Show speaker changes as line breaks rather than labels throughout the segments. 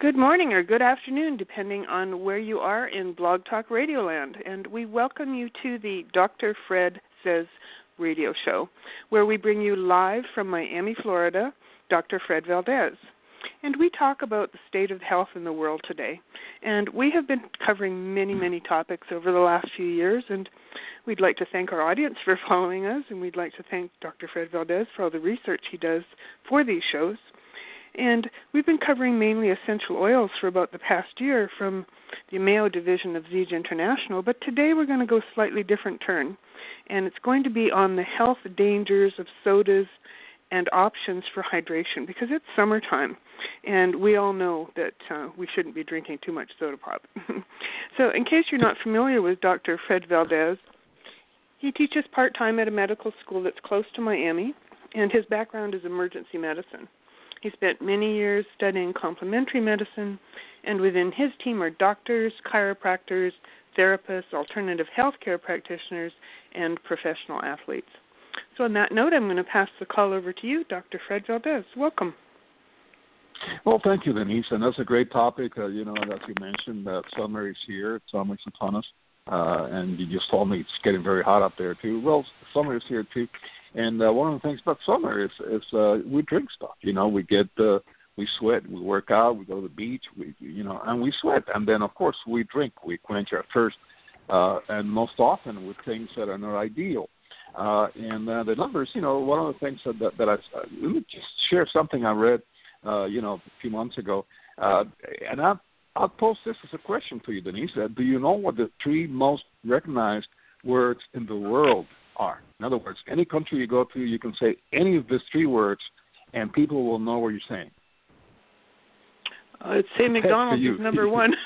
Good morning or good afternoon, depending on where you are in Blog Talk Radio Land, and we welcome you to the Dr. Fred Says radio show, where we bring you live from Miami, Florida, Dr. Fred Valdes. And we talk about the state of health in the world today. And we have been covering many, many topics over the last few years, and we'd like to thank our audience for following us, and we'd like to thank Dr. Fred Valdes for all the research he does for these shows. And we've been covering mainly essential oils for about the past year from the Mayo division of Zija International, but today we're going to go slightly different turn and it's going to be on the health dangers of sodas and options for hydration because it's summertime and we all know that uh, we shouldn't be drinking too much soda pop. so, in case you're not familiar with Dr. Fred Valdes, he teaches part time at a medical school that's close to Miami, and his background is emergency medicine. He spent many years studying complementary medicine, and within his team are doctors, chiropractors, therapists, alternative healthcare practitioners, and professional athletes. So, on that note, I'm going to pass the call over to you, Dr. Fred Valdes. Welcome.
Well, thank you, Denise, and that's a great topic. Uh, you know, as you mentioned, that summer is here. Summer is upon us, uh, and you just told me it's getting very hot up there too. Well, summer is here too, and uh, one of the things about summer is is uh, we drink stuff. You know, we get uh, we sweat, we work out, we go to the beach, we you know, and we sweat, and then of course we drink, we quench our thirst uh, and most often with things that are not ideal. Uh, and uh, the numbers, you know, one of the things that, that, that I let me just share something I read, uh, you know, a few months ago, uh, and I I'll pose this as a question to you, Denise. Uh, do you know what the three most recognized words in the world are? In other words, any country you go to, you can say any of these three words, and people will know what you're saying.
Uh, I'd say McDonald's is number one.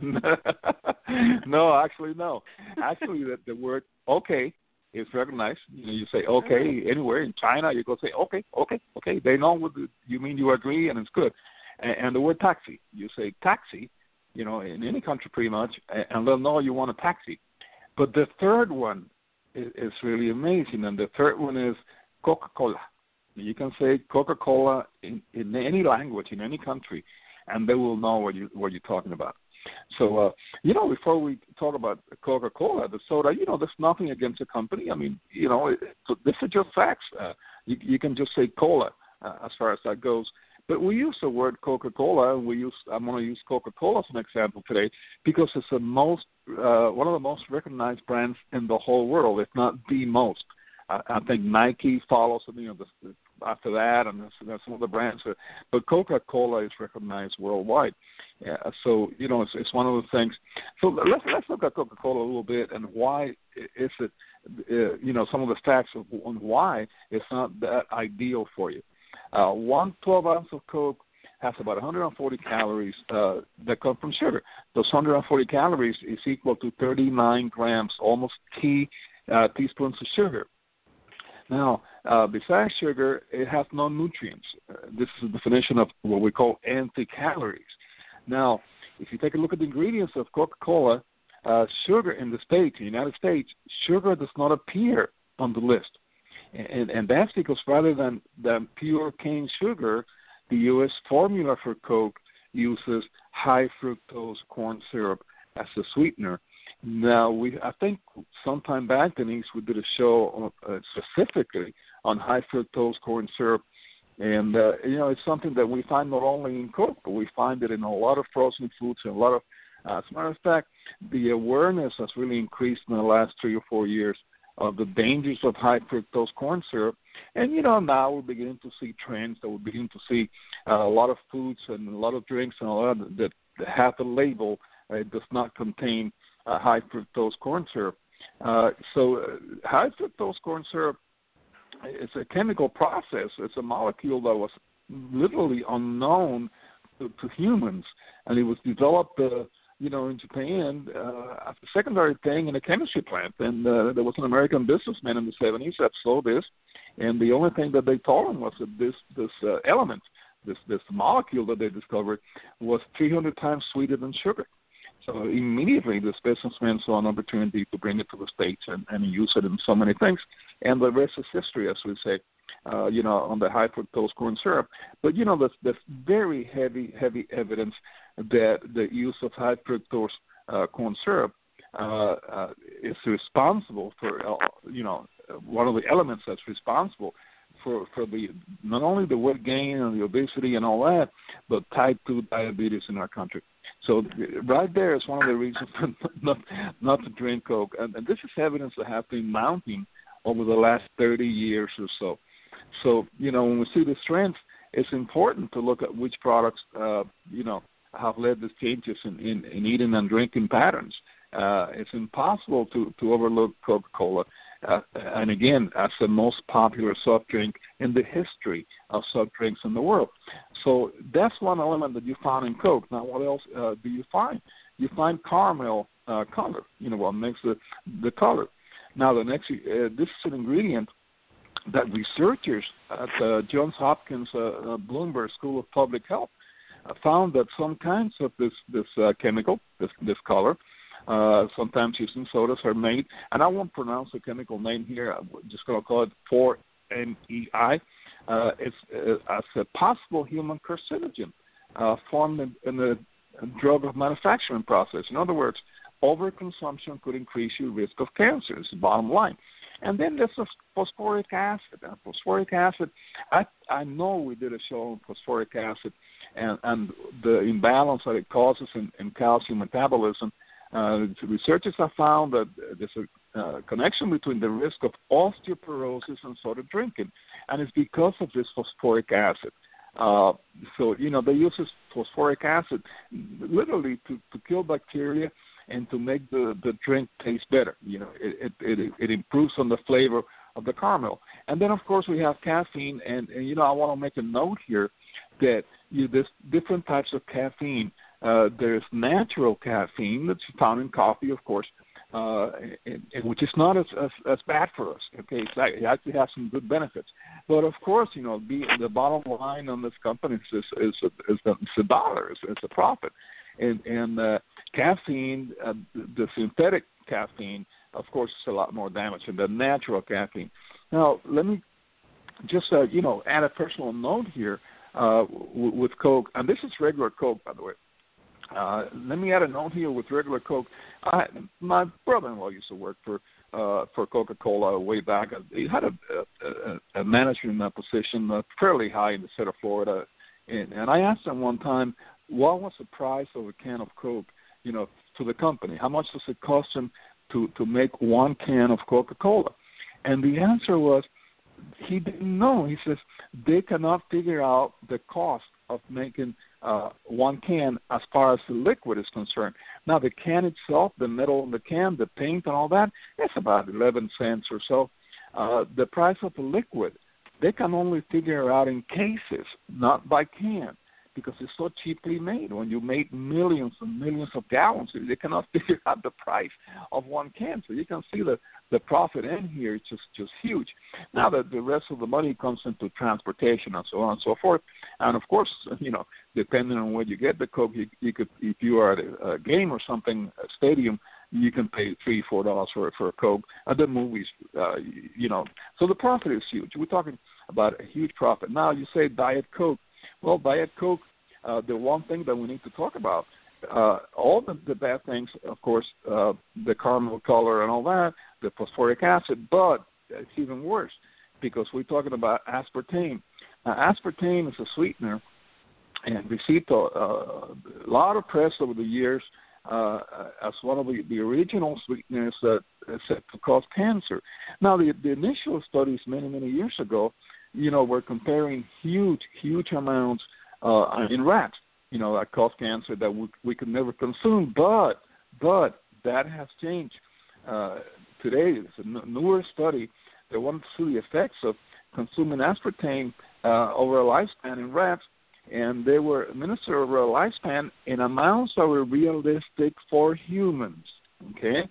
no, actually, no. Actually, the, the word "okay" is recognized. You know, you say "okay" anywhere in China, you go say "okay, okay, okay." They know what the, you mean. You agree, and it's good. And, and the word "taxi," you say "taxi," you know, in any country pretty much, and they'll know you want a taxi. But the third one is, is really amazing, and the third one is Coca-Cola. You can say Coca-Cola in, in any language in any country, and they will know what you what you're talking about. So, uh, you know, before we talk about Coca Cola, the soda, you know, there's nothing against the company. I mean, you know, it, this is just facts. Uh, you, you can just say cola uh, as far as that goes. But we use the word Coca Cola, and we use I'm going to use Coca Cola as an example today because it's the most uh, one of the most recognized brands in the whole world, if not the most. I, I think Nike follows, you know, the, after that, and there's, some other brands. But Coca Cola is recognized worldwide. Yeah, so you know, it's, it's one of the things. So let's let's look at Coca Cola a little bit and why is it, uh, you know, some of the facts of on why it's not that ideal for you. Uh, one 12 ounce of Coke has about 140 calories uh, that come from sugar. Those 140 calories is equal to 39 grams, almost tea uh, teaspoons of sugar. Now, uh, besides sugar, it has no nutrients. Uh, this is the definition of what we call empty calories. Now, if you take a look at the ingredients of Coca-Cola, uh, sugar in the States, in the United States, sugar does not appear on the list. And, and that's because rather than, than pure cane sugar, the U.S. formula for Coke uses high fructose corn syrup as a sweetener. Now, we I think sometime back, Denise, we did a show uh, specifically on high fructose corn syrup, and uh, you know it's something that we find not only in Coke, but we find it in a lot of frozen foods and a lot of. Uh, as a matter of fact, the awareness has really increased in the last three or four years of the dangers of high fructose corn syrup. And you know now we're beginning to see trends that we're beginning to see uh, a lot of foods and a lot of drinks and a lot of, that, that have a label uh, does not contain uh, high fructose corn syrup. Uh, so uh, high fructose corn syrup it's a chemical process. It's a molecule that was literally unknown to, to humans, and it was developed, uh, you know, in Japan uh, as a secondary thing in a chemistry plant. And uh, there was an American businessman in the 70s that saw this, and the only thing that they told him was that this this uh, element, this this molecule that they discovered, was 300 times sweeter than sugar. So immediately, this businessman saw an opportunity to bring it to the states and, and use it in so many things, and the rest is history, as we say. Uh, you know, on the high fructose corn syrup, but you know, there's, there's very heavy, heavy evidence that the use of high fructose uh, corn syrup uh, uh, is responsible for, uh, you know, one of the elements that's responsible for for the not only the weight gain and the obesity and all that, but type two diabetes in our country. So right there is one of the reasons not not to drink Coke, and, and this is evidence that has been mounting over the last 30 years or so. So you know when we see this trend, it's important to look at which products uh, you know have led to changes in, in, in eating and drinking patterns. Uh, it's impossible to, to overlook Coca-Cola uh, and again, as the most popular soft drink in the history of soft drinks in the world. So that's one element that you found in Coke. Now, what else uh, do you find? You find caramel uh, color. You know what makes the the color. Now, the next uh, this is an ingredient that researchers at uh, Johns Hopkins uh, uh, Bloomberg School of Public Health found that some kinds of this this uh, chemical, this this color, uh, sometimes using sodas are made, and I won't pronounce the chemical name here. I'm just going to call it 4-MEI. Uh, it's uh, as a possible human carcinogen uh, formed in, in the drug of manufacturing process. In other words, overconsumption could increase your risk of cancer. It's the bottom line. And then there's phosphoric acid. And phosphoric acid, I I know we did a show on phosphoric acid and, and the imbalance that it causes in, in calcium metabolism uh, researchers have found that there's a uh, connection between the risk of osteoporosis and soda drinking, and it's because of this phosphoric acid. Uh, so you know they use this phosphoric acid literally to, to kill bacteria and to make the, the drink taste better. You know it, it it it improves on the flavor of the caramel. And then of course we have caffeine, and, and you know I want to make a note here that you there's different types of caffeine uh, there's natural caffeine that's found in coffee, of course, uh, and, and which is not as, as as bad for us. Okay, it's, it actually has some good benefits. But of course, you know, the the bottom line on this company is is is, is the, it's the dollar, is, is the profit, and and uh, caffeine, uh, the synthetic caffeine, of course, is a lot more damaging than natural caffeine. Now, let me just uh, you know add a personal note here uh, w- with Coke, and this is regular Coke, by the way. Uh, let me add a note here with regular Coke. I, my brother-in-law used to work for uh, for Coca-Cola way back. He had a, a, a management position uh, fairly high in the state of Florida, and, and I asked him one time, what was the price of a can of Coke, you know, to the company? How much does it cost him to to make one can of Coca-Cola? And the answer was he didn't know. He says they cannot figure out the cost of making uh, one can as far as the liquid is concerned. Now, the can itself, the metal in the can, the paint, and all that, it's about 11 cents or so. Uh, the price of the liquid, they can only figure out in cases, not by can because it's so cheaply made. When you make millions and millions of gallons, they cannot figure out the price of one can. So you can see the the profit in here is just just huge. Now that the rest of the money comes into transportation and so on and so forth, and of course, you know, depending on where you get the coke, you, you could if you are at a, game or something, a stadium, you can pay three four dollars for for a coke. At the movies, uh, you know, so the profit is huge. We're talking about a huge profit. Now you say diet coke well, Diet Coke, uh, the one thing that we need to talk about, uh, all the, the bad things, of course, uh, the caramel color and all that, the phosphoric acid, but it's even worse because we're talking about aspartame. Now, aspartame is a sweetener and received a, a lot of press over the years uh, as one of the, the original sweeteners that is said to cause cancer. Now, the, the initial studies many, many years ago you know, we're comparing huge, huge amounts uh, in rats, you know, that cause cancer that we, we could never consume. But, but that has changed. Uh, today, it's a newer study. that wanted to see the effects of consuming aspartame uh, over a lifespan in rats, and they were administered over a lifespan in amounts that were realistic for humans. Okay,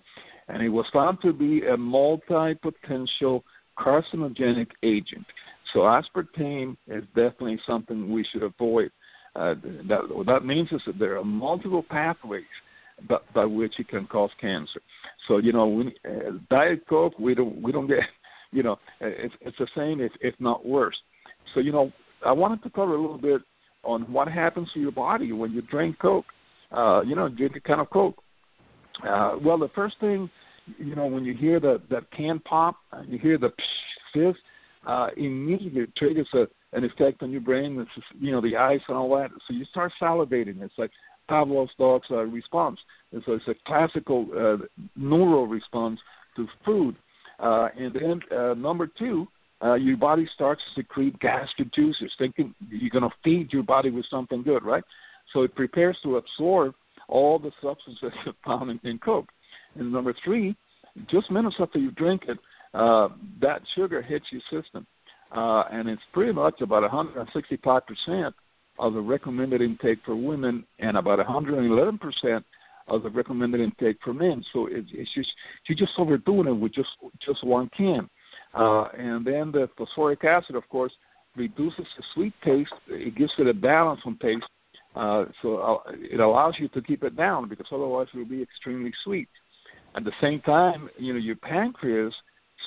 and it was found to be a multi-potential carcinogenic agent. So aspartame is definitely something we should avoid. Uh, that, what that means is that there are multiple pathways by, by which it can cause cancer. So you know, we, uh, diet coke, we don't we don't get, you know, it's it's the same if if not worse. So you know, I wanted to cover a little bit on what happens to your body when you drink coke. Uh, you know, drink a can of coke. Uh, well, the first thing, you know, when you hear that that can pop, you hear the fizz, uh, immediately triggers a, an effect on your brain. Just, you know the eyes and all that. So you start salivating. It's like Pavlov's dog's uh, response. And so it's a classical uh, neural response to food. Uh, and then uh, number two, uh, your body starts to secrete gastric juices, thinking you're going to feed your body with something good, right? So it prepares to absorb all the substances found in, in Coke. And number three, just minutes after you drink it, uh, that sugar hits your system, uh, and it's pretty much about 165 percent of the recommended intake for women, and about 111 percent of the recommended intake for men. So it, it's just you're just overdoing it with just just one can. Uh, and then the phosphoric acid, of course, reduces the sweet taste. It gives it a balance on taste, uh, so uh, it allows you to keep it down because otherwise it will be extremely sweet. At the same time, you know your pancreas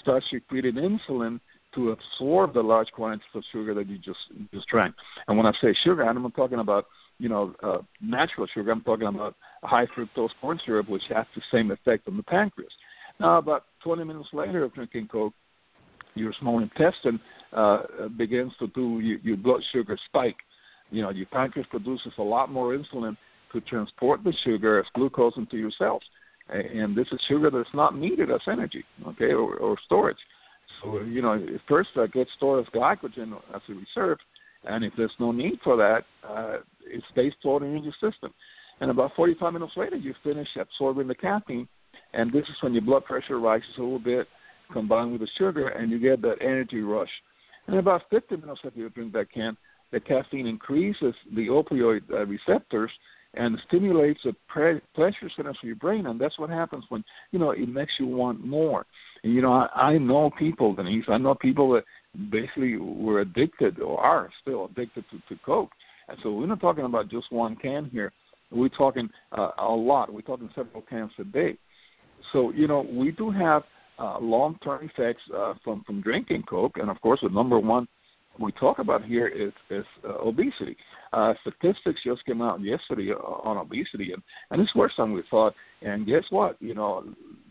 starts secreting insulin to absorb the large quantities of sugar that you just just drank. And when I say sugar, I'm not talking about you know uh, natural sugar. I'm talking about high fructose corn syrup, which has the same effect on the pancreas. Now, about 20 minutes later of drinking Coke, your small intestine uh, begins to do your, your blood sugar spike. You know, your pancreas produces a lot more insulin to transport the sugar as glucose into your cells and this is sugar that's not needed as energy, okay, or, or storage. So you know, first that gets stored as glycogen as a reserve, and if there's no need for that, uh, it stays stored in your system. And about 45 minutes later, you finish absorbing the caffeine, and this is when your blood pressure rises a little bit, combined with the sugar, and you get that energy rush. And about 50 minutes after you drink that can, the caffeine increases the opioid uh, receptors, and stimulates the pre- pleasure centers of your brain, and that's what happens when you know it makes you want more. And you know, I, I know people, Denise. I know people that basically were addicted or are still addicted to, to coke, and so we're not talking about just one can here. We're talking uh, a lot. We're talking several cans a day. So you know, we do have uh, long-term effects uh, from from drinking coke, and of course, the number one we talk about here is, is uh, obesity. Uh, statistics just came out yesterday on obesity, and, and it's worse than we thought. And guess what? You know,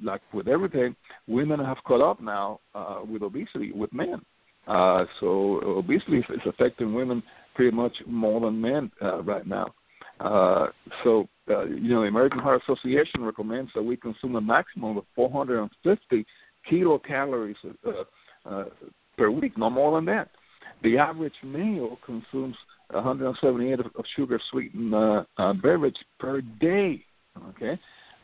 like with everything, women have caught up now uh, with obesity with men. Uh, so obesity is affecting women pretty much more than men uh, right now. Uh, so, uh, you know, the American Heart Association recommends that we consume a maximum of 450 kilocalories uh, uh, per week, no more than that. The average male consumes 178 of, sugar sweetened uh, uh, beverage per day. Okay,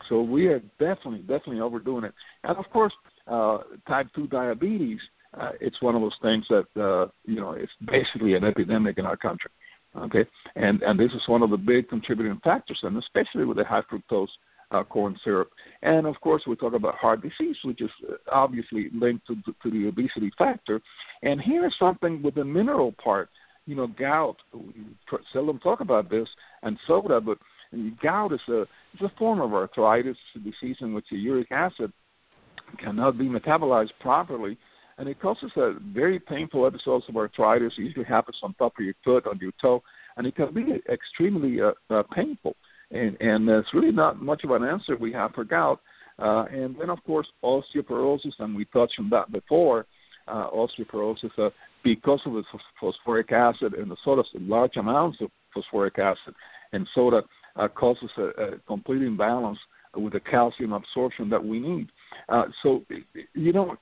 so we are definitely definitely overdoing it. And of course, uh, type two diabetes. Uh, it's one of those things that uh, you know it's basically an epidemic in our country. Okay, and and this is one of the big contributing factors, and especially with the high fructose uh, corn syrup. And of course, we talk about heart disease, which is uh, obviously linked to, to the obesity factor. And here's something with the mineral part. You know, gout. We seldom talk about this, and soda, but gout is a it's a form of arthritis, a disease in which the uric acid cannot be metabolized properly, and it causes a very painful episodes of arthritis. It usually happens on top of your foot, on your toe, and it can be extremely uh, uh, painful and and it's really not much of an answer we have for gout. Uh, and then of course osteoporosis, and we touched on that before. Uh, osteoporosis uh, because of the phosphoric acid and the soda, large amounts of phosphoric acid and soda uh, causes a, a complete imbalance with the calcium absorption that we need. Uh, so, you know,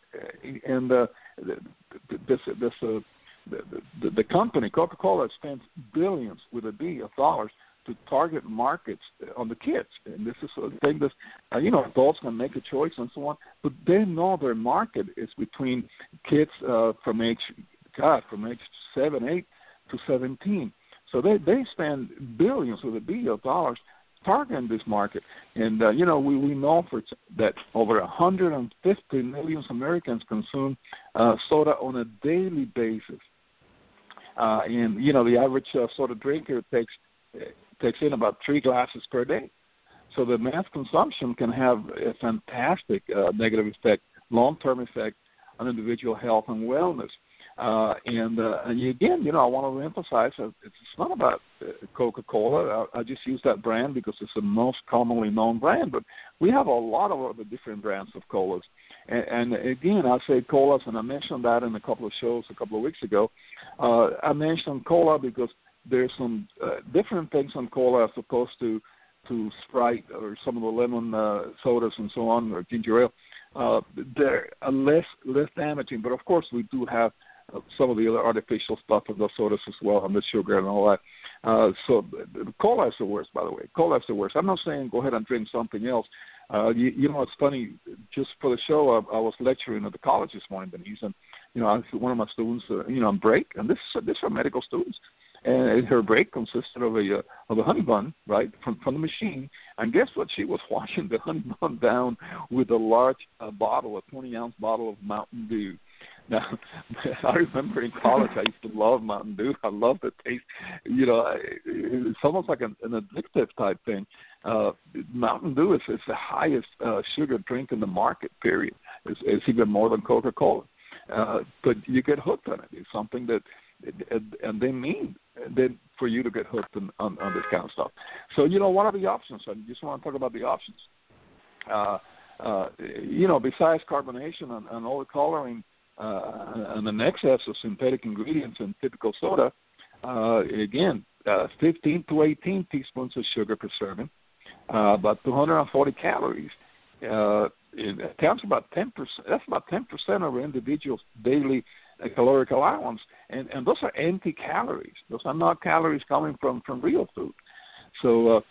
and uh, this this uh, the, the, the company Coca-Cola spends billions with a B of dollars to target markets on the kids. And this is a thing that, uh, you know, adults can make a choice and so on, but they know their market is between kids uh, from age God, from age seven, eight to seventeen. So they they spend billions with a B of dollars targeting this market. And uh, you know, we we know for that over 150 million Americans consume uh, soda on a daily basis. Uh, and you know, the average uh, soda drinker takes takes in about three glasses per day. So the mass consumption can have a fantastic uh, negative effect, long-term effect on individual health and wellness. Uh, and, uh, and again, you know, I want to emphasize that it's not about uh, Coca-Cola. I, I just use that brand because it's the most commonly known brand. But we have a lot of other different brands of colas. And, and again, I say colas, and I mentioned that in a couple of shows a couple of weeks ago. Uh, I mentioned cola because there's some uh, different things on cola as opposed to to Sprite or some of the lemon uh, sodas and so on, or ginger ale. Uh, they're less less damaging, but of course we do have some of the other artificial stuff in those sodas as well, and the sugar and all that. Uh, so cola is the worst, by the way. Cola is the worst. I'm not saying go ahead and drink something else. Uh, you, you know, it's funny. Just for the show, I, I was lecturing at the college this morning, Denise, and you know, I, one of my students, uh, you know, on break, and this this are medical students, and her break consisted of a uh, of a honey bun, right, from from the machine. And guess what? She was washing the honey bun down with a large uh, bottle, a 20 ounce bottle of Mountain Dew. Now, I remember in college, I used to love Mountain Dew. I love the taste. You know, it's almost like an, an addictive type thing. Uh, Mountain Dew is, is the highest uh, sugar drink in the market. Period. It's, it's even more than Coca Cola. Uh, but you get hooked on it. It's something that, and they mean then for you to get hooked on, on, on this kind of stuff. So you know, what are the options? I just want to talk about the options. Uh, uh, you know, besides carbonation and, and all the coloring uh, and an excess of synthetic ingredients in typical soda, uh, again, uh, 15 to 18 teaspoons of sugar per serving, uh, about 240 calories. It accounts about 10%. That's about 10% of an individual's daily caloric allowance, and and those are empty calories. Those are not calories coming from from real food. So, uh,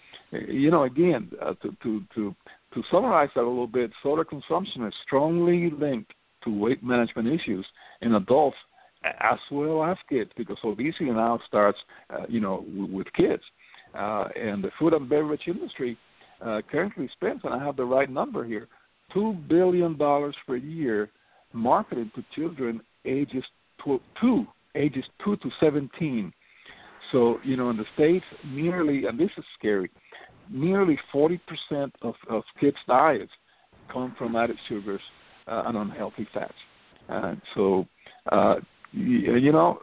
you know, again, uh, to to to to summarize that a little bit, soda consumption is strongly linked to weight management issues in adults as well as kids because obesity now starts, uh, you know, w- with kids. Uh, and the food and beverage industry uh, currently spends, and I have the right number here, two billion dollars per year marketed to children ages tw- two, ages two to seventeen. So you know, in the states, nearly, and this is scary, nearly forty percent of, of kids' diets come from added sugars uh, and unhealthy fats. Uh, so, uh, you, you know,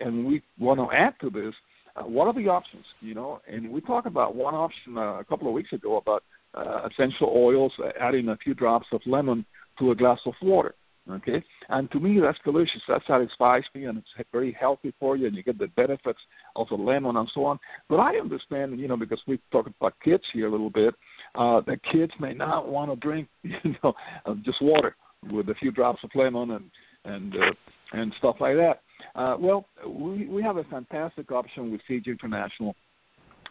and we want to add to this. Uh, what are the options? You know, and we talked about one option uh, a couple of weeks ago about uh, essential oils, uh, adding a few drops of lemon to a glass of water. Okay, and to me that's delicious. That satisfies me, and it's very healthy for you, and you get the benefits of the lemon and so on. But I understand, you know, because we talked about kids here a little bit, uh, that kids may not want to drink, you know, uh, just water with a few drops of lemon and and uh, and stuff like that. Uh, well, we we have a fantastic option with Zija International,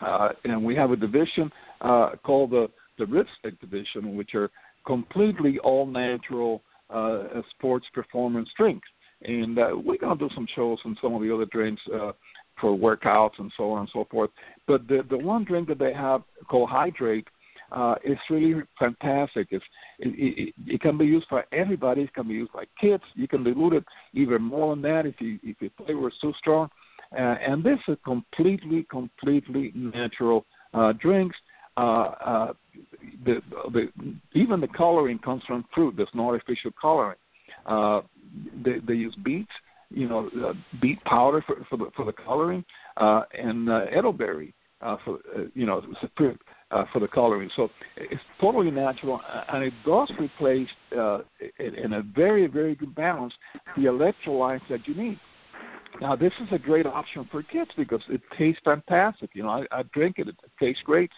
uh, and we have a division uh, called the the Ripstick division, which are completely all natural uh, sports performance drinks. And uh, we're going to do some shows on some of the other drinks uh, for workouts and so on and so forth. But the the one drink that they have called Hydrate uh, is really fantastic. It's, it, it, it can be used for everybody. It can be used by kids. You can dilute it even more than that if you if the flavor is too strong. Uh, and this is completely, completely natural uh, drinks. Uh, uh, the, the, even the coloring comes from fruit. There's no artificial coloring. Uh, they, they use beets, you know, uh, beet powder for, for the for the coloring, uh, and uh, elderberry uh, for uh, you know uh, for the coloring. So it's totally natural, and it does replace uh, in a very very good balance the electrolytes that you need. Now, this is a great option for kids because it tastes fantastic. You know, I, I drink it; it tastes great.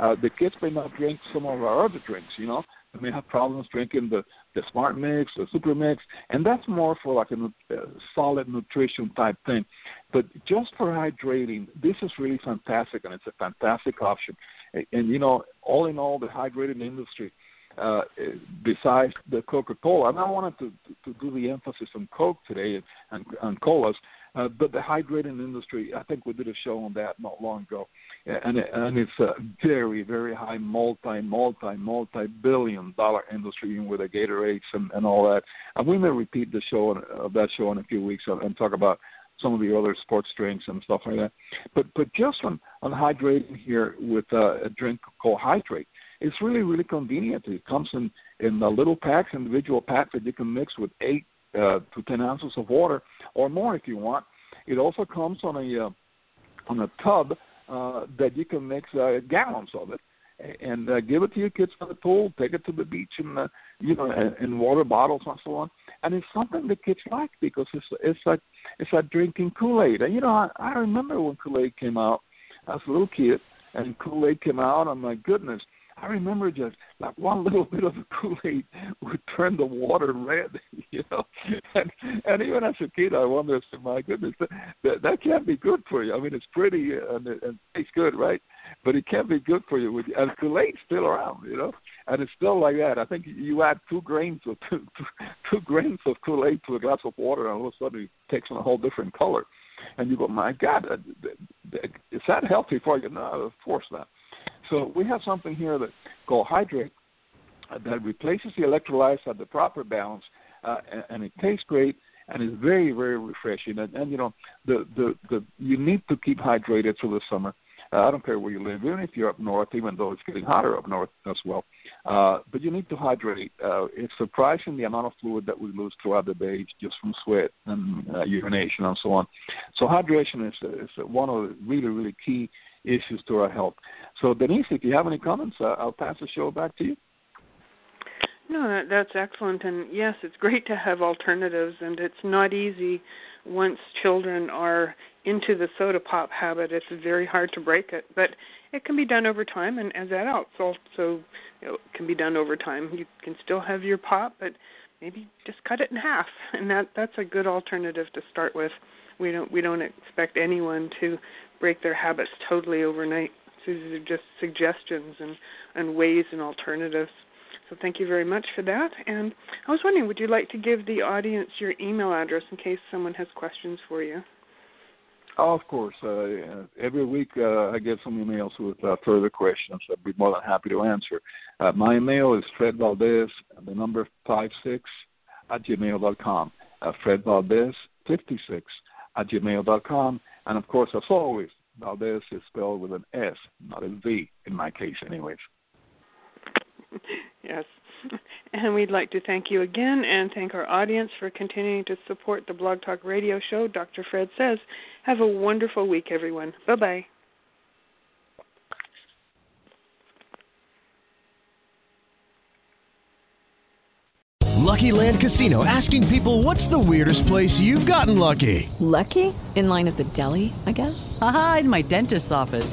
Uh, the kids may not drink some of our other drinks, you know. They may have problems drinking the, the Smart Mix, the Super Mix, and that's more for like a, a solid nutrition type thing. But just for hydrating, this is really fantastic, and it's a fantastic option. And, and you know, all in all, the hydrating industry, uh, besides the Coca-Cola. And I wanted to, to do the emphasis on Coke today and, and colas, uh, but the hydrating industry, I think we did a show on that not long ago, and and it's a very very high multi multi multi billion dollar industry with the Gatorades and, and all that. And we may repeat the show uh, that show in a few weeks and talk about some of the other sports drinks and stuff like that. But but just on on hydrating here with uh, a drink called Hydrate, it's really really convenient. It comes in in little packs, individual packs that you can mix with eight uh, to ten ounces of water or more if you want. It also comes on a uh, on a tub uh, that you can mix uh, gallons of it and uh, give it to your kids for the pool. Take it to the beach and uh, you know in, water bottles and so on. And it's something the kids like because it's it's like it's like drinking Kool Aid. And you know I, I remember when Kool Aid came out as a little kid and Kool Aid came out. And my goodness, I remember just like one little bit of Kool Aid would turn the water red, you know. And, and even as a kid, I wonder, my goodness, that, that can't be good for you. I mean, it's pretty and it and tastes good, right? But it can't be good for you. And Kool Aid's still around, you know, and it's still like that. I think you add two grains of two, two, two grains of Kool Aid to a glass of water, and all of a sudden it takes on a whole different color. And you go, my God, uh, is that healthy for you? No, of course not. So we have something here that called hydrate uh, that replaces the electrolytes at the proper balance, uh, and, it tastes great and is very very refreshing. And, and you know the, the the you need to keep hydrated through the summer. Uh, I don't care where you live, even if you're up north, even though it's getting hotter up north as well. Uh, but you need to hydrate. Uh, it's surprising the amount of fluid that we lose throughout the day just from sweat and uh, urination and so on. So hydration is, is one of the really, really key issues to our health. So, Denise, if you have any comments, uh, I'll pass the show back to you.
No, that, that's excellent. And yes, it's great to have alternatives, and it's not easy once children are into the soda pop habit. It's very hard to break it, but it can be done over time, and as adults also you know, it can be done over time. You can still have your pop, but maybe just cut it in half, and that that's a good alternative to start with. We don't we don't expect anyone to break their habits totally overnight. These are just suggestions and, and ways and alternatives. So thank you very much for that. And I was wondering, would you like to give the audience your email address in case someone has questions for you?
Oh, of course. Uh, every week uh, I get some emails with uh, further questions. I'd be more than happy to answer. Uh, my email is Fred Valdes, the number five six at gmail.com. Uh, Fred Valdes, 56 at gmail.com. And of course, as always, Valdes is spelled with an S, not a V in my case, anyways.
yes. And we'd like to thank you again and thank our audience for continuing to support the Blog Talk Radio show. Dr. Fred says, have a wonderful week, everyone. Bye bye.
Lucky Land Casino asking people what's the weirdest place you've gotten lucky?
Lucky? In line at the deli, I guess?
Aha, in my dentist's office.